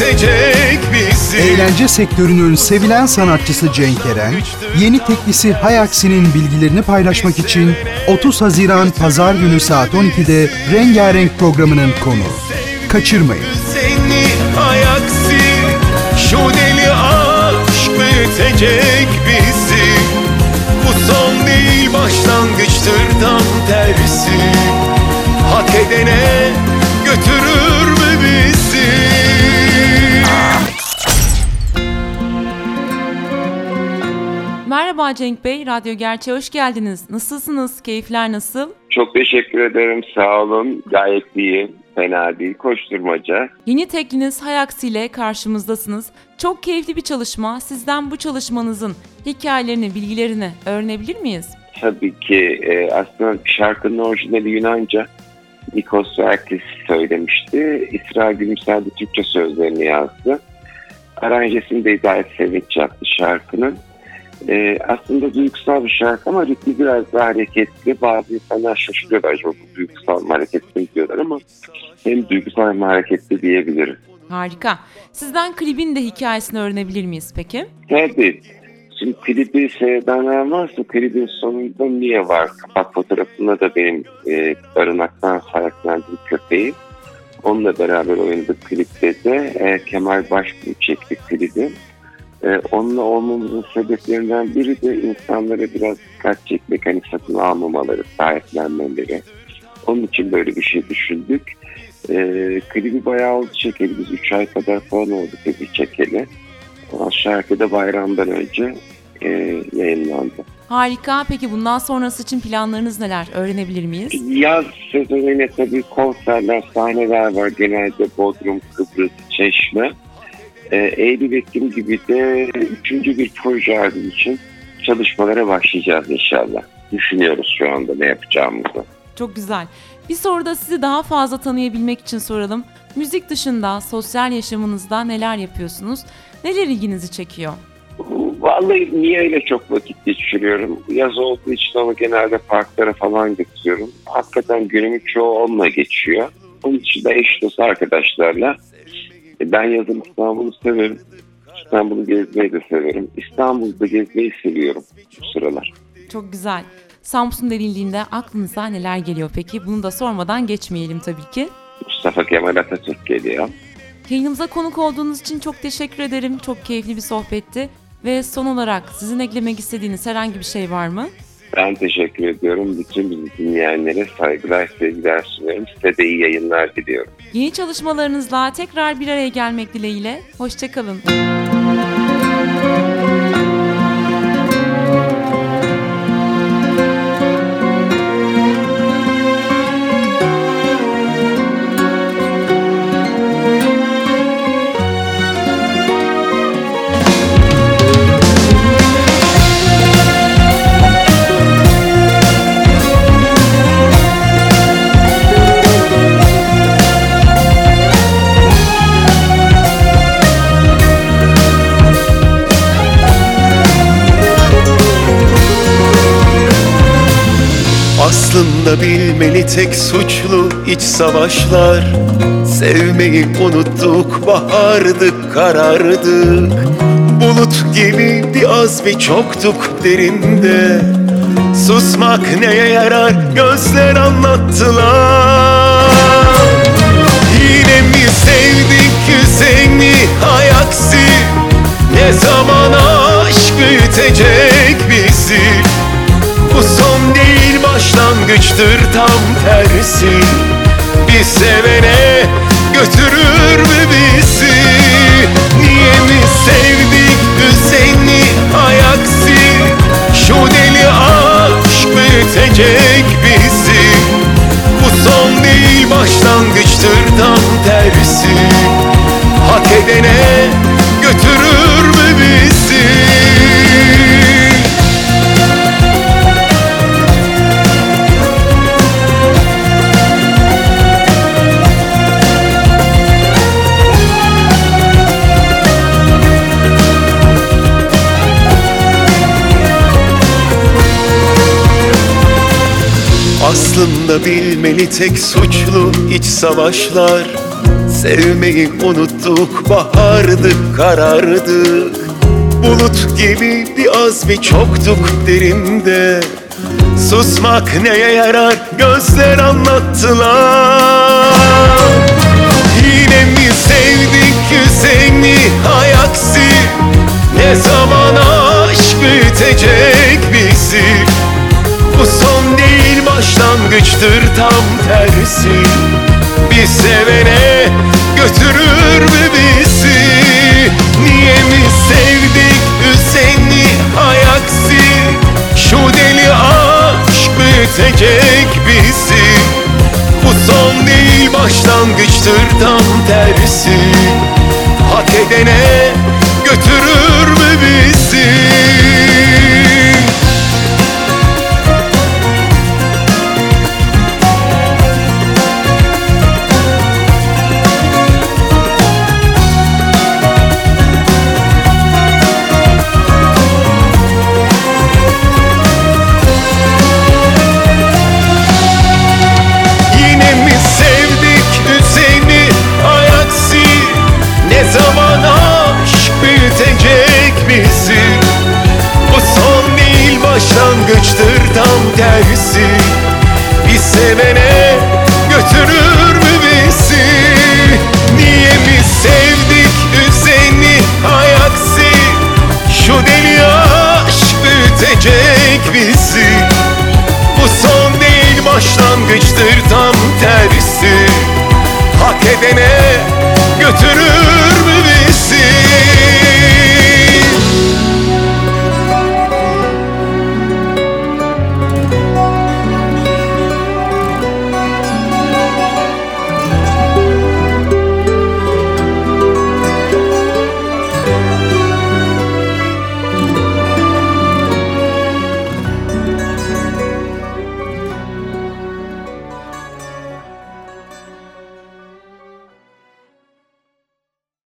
büyütecek bizi Eğlence sektörünün sevilen sanatçısı Cenk Eren, yeni teklisi Hayaksi'nin bilgilerini paylaşmak için 30 Haziran Pazar günü saat 12'de Rengarenk programının konu. Kaçırmayın. Seni ayaksi Şu deli aşk büyütecek bizi Bu son değil başlangıçtır tam tersi Hak edene Merhaba Cenk Bey, Radyo Gerçeğe hoş geldiniz. Nasılsınız? Keyifler nasıl? Çok teşekkür ederim. Sağ olun. Gayet iyi. Fena değil. Koşturmaca. Yeni tekliniz Hayaksi ile karşımızdasınız. Çok keyifli bir çalışma. Sizden bu çalışmanızın hikayelerini, bilgilerini öğrenebilir miyiz? Tabii ki e, aslında şarkının orijinali Yunanca. Nikos Verkis söylemişti. İsra Gülümser de Türkçe sözlerini yazdı. Aranjesini de Hidayet Sevinç yaptı şarkının. E, aslında duygusal bir şarkı ama ritmi biraz daha hareketli. Bazı insanlar şaşırıyorlar acaba bu duygusal mı hareketli diyorlar ama hem duygusal hem hareketli diyebiliriz. Harika. Sizden klibin de hikayesini öğrenebilir miyiz peki? Tabii. Şimdi klibi seyredenler varsa klibin sonunda niye var? Kapak fotoğrafında da benim e, barınaktan sayaklandığım köpeği. Onunla beraber oynadık klipte de e, Kemal Başbuğ çekti klibi. E, onunla olmamızın sebeplerinden biri de insanlara biraz dikkat çekmek, hani satın almamaları, sahiplenmeleri. Onun için böyle bir şey düşündük. E, klibi bayağı oldu çekeli. Biz 3 ay kadar falan oldu klibi çekeli. Şarkı da bayramdan önce e, yayınlandı. Harika. Peki bundan sonrası için planlarınız neler? Öğrenebilir miyiz? Yaz sezonuyla tabii konserler, sahneler var. Genelde Bodrum, Kıbrıs, Çeşme. E, Eylül, Ekim gibi de üçüncü bir proje albüm için çalışmalara başlayacağız inşallah. Düşünüyoruz şu anda ne yapacağımızı. Çok güzel. Bir soru da sizi daha fazla tanıyabilmek için soralım. Müzik dışında sosyal yaşamınızda neler yapıyorsunuz? Neler ilginizi çekiyor? Vallahi niye öyle çok vakit geçiriyorum? Yaz olduğu için ama genelde parklara falan götürüyorum. Hakikaten günümün çoğu onunla geçiyor. Onun için de eş dost arkadaşlarla. Ben yazın İstanbul'u severim. İstanbul'u gezmeyi de severim. İstanbul'da gezmeyi seviyorum bu sıralar. Çok güzel. Samsun denildiğinde aklınıza neler geliyor peki? Bunu da sormadan geçmeyelim tabii ki. Mustafa Kemal Atatürk geliyor. Yayınımıza konuk olduğunuz için çok teşekkür ederim. Çok keyifli bir sohbetti. Ve son olarak sizin eklemek istediğiniz herhangi bir şey var mı? Ben teşekkür ediyorum. Bütün bizi dinleyenlere saygılar, sevgiler sunuyorum. Size de iyi yayınlar diliyorum. Yeni çalışmalarınızla tekrar bir araya gelmek dileğiyle. Hoşçakalın. Aslında bilmeli tek suçlu iç savaşlar. Sevmeyi unuttuk, bahardık, karardık. Bulut gibiydi azmi çoktuk derinde. Susmak neye yarar? Gözler anlattılar başlangıçtır tam tersi. Bir sevene götürür mü bizi? Niye mi sevdik düzeni ayaksi Şu deli aşk büyütecek Aslında bilmeli tek suçlu iç savaşlar. Sevmeyi unuttuk bahardık karardık Bulut gibi bir azmi çoktuk derinde. Susmak neye yarar? Gözler anlattılar başlangıçtır tam tersi. Bir sevene götürür mü bizi? Niye mi sevdik seni hayaksi? Şu deli aşk bitecek bizi? Bu son değil başlangıçtır tam tersi. Hak edene götürür tersi Bir sevene götürür mü bizi Niye mi sevdik seni ayaksi Şu deli aşk bitecek bizi. Bu son değil başlangıçtır tam tersi. Hak edene götürür